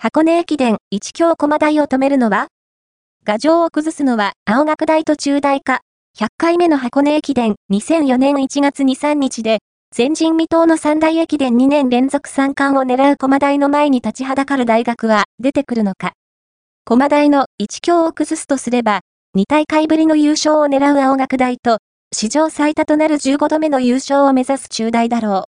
箱根駅伝一強駒台を止めるのは？牙城を崩すのは青学大と中大か。100回目の箱根駅伝2004年1月2、3日で、前人未到の三大駅伝2年連続三冠を狙う駒台の前に立ちはだかる大学は出てくるのか。駒台の一強を崩すとすれば、2大会ぶりの優勝を狙う青学大と、史上最多となる15度目の優勝を目指す中大だろう。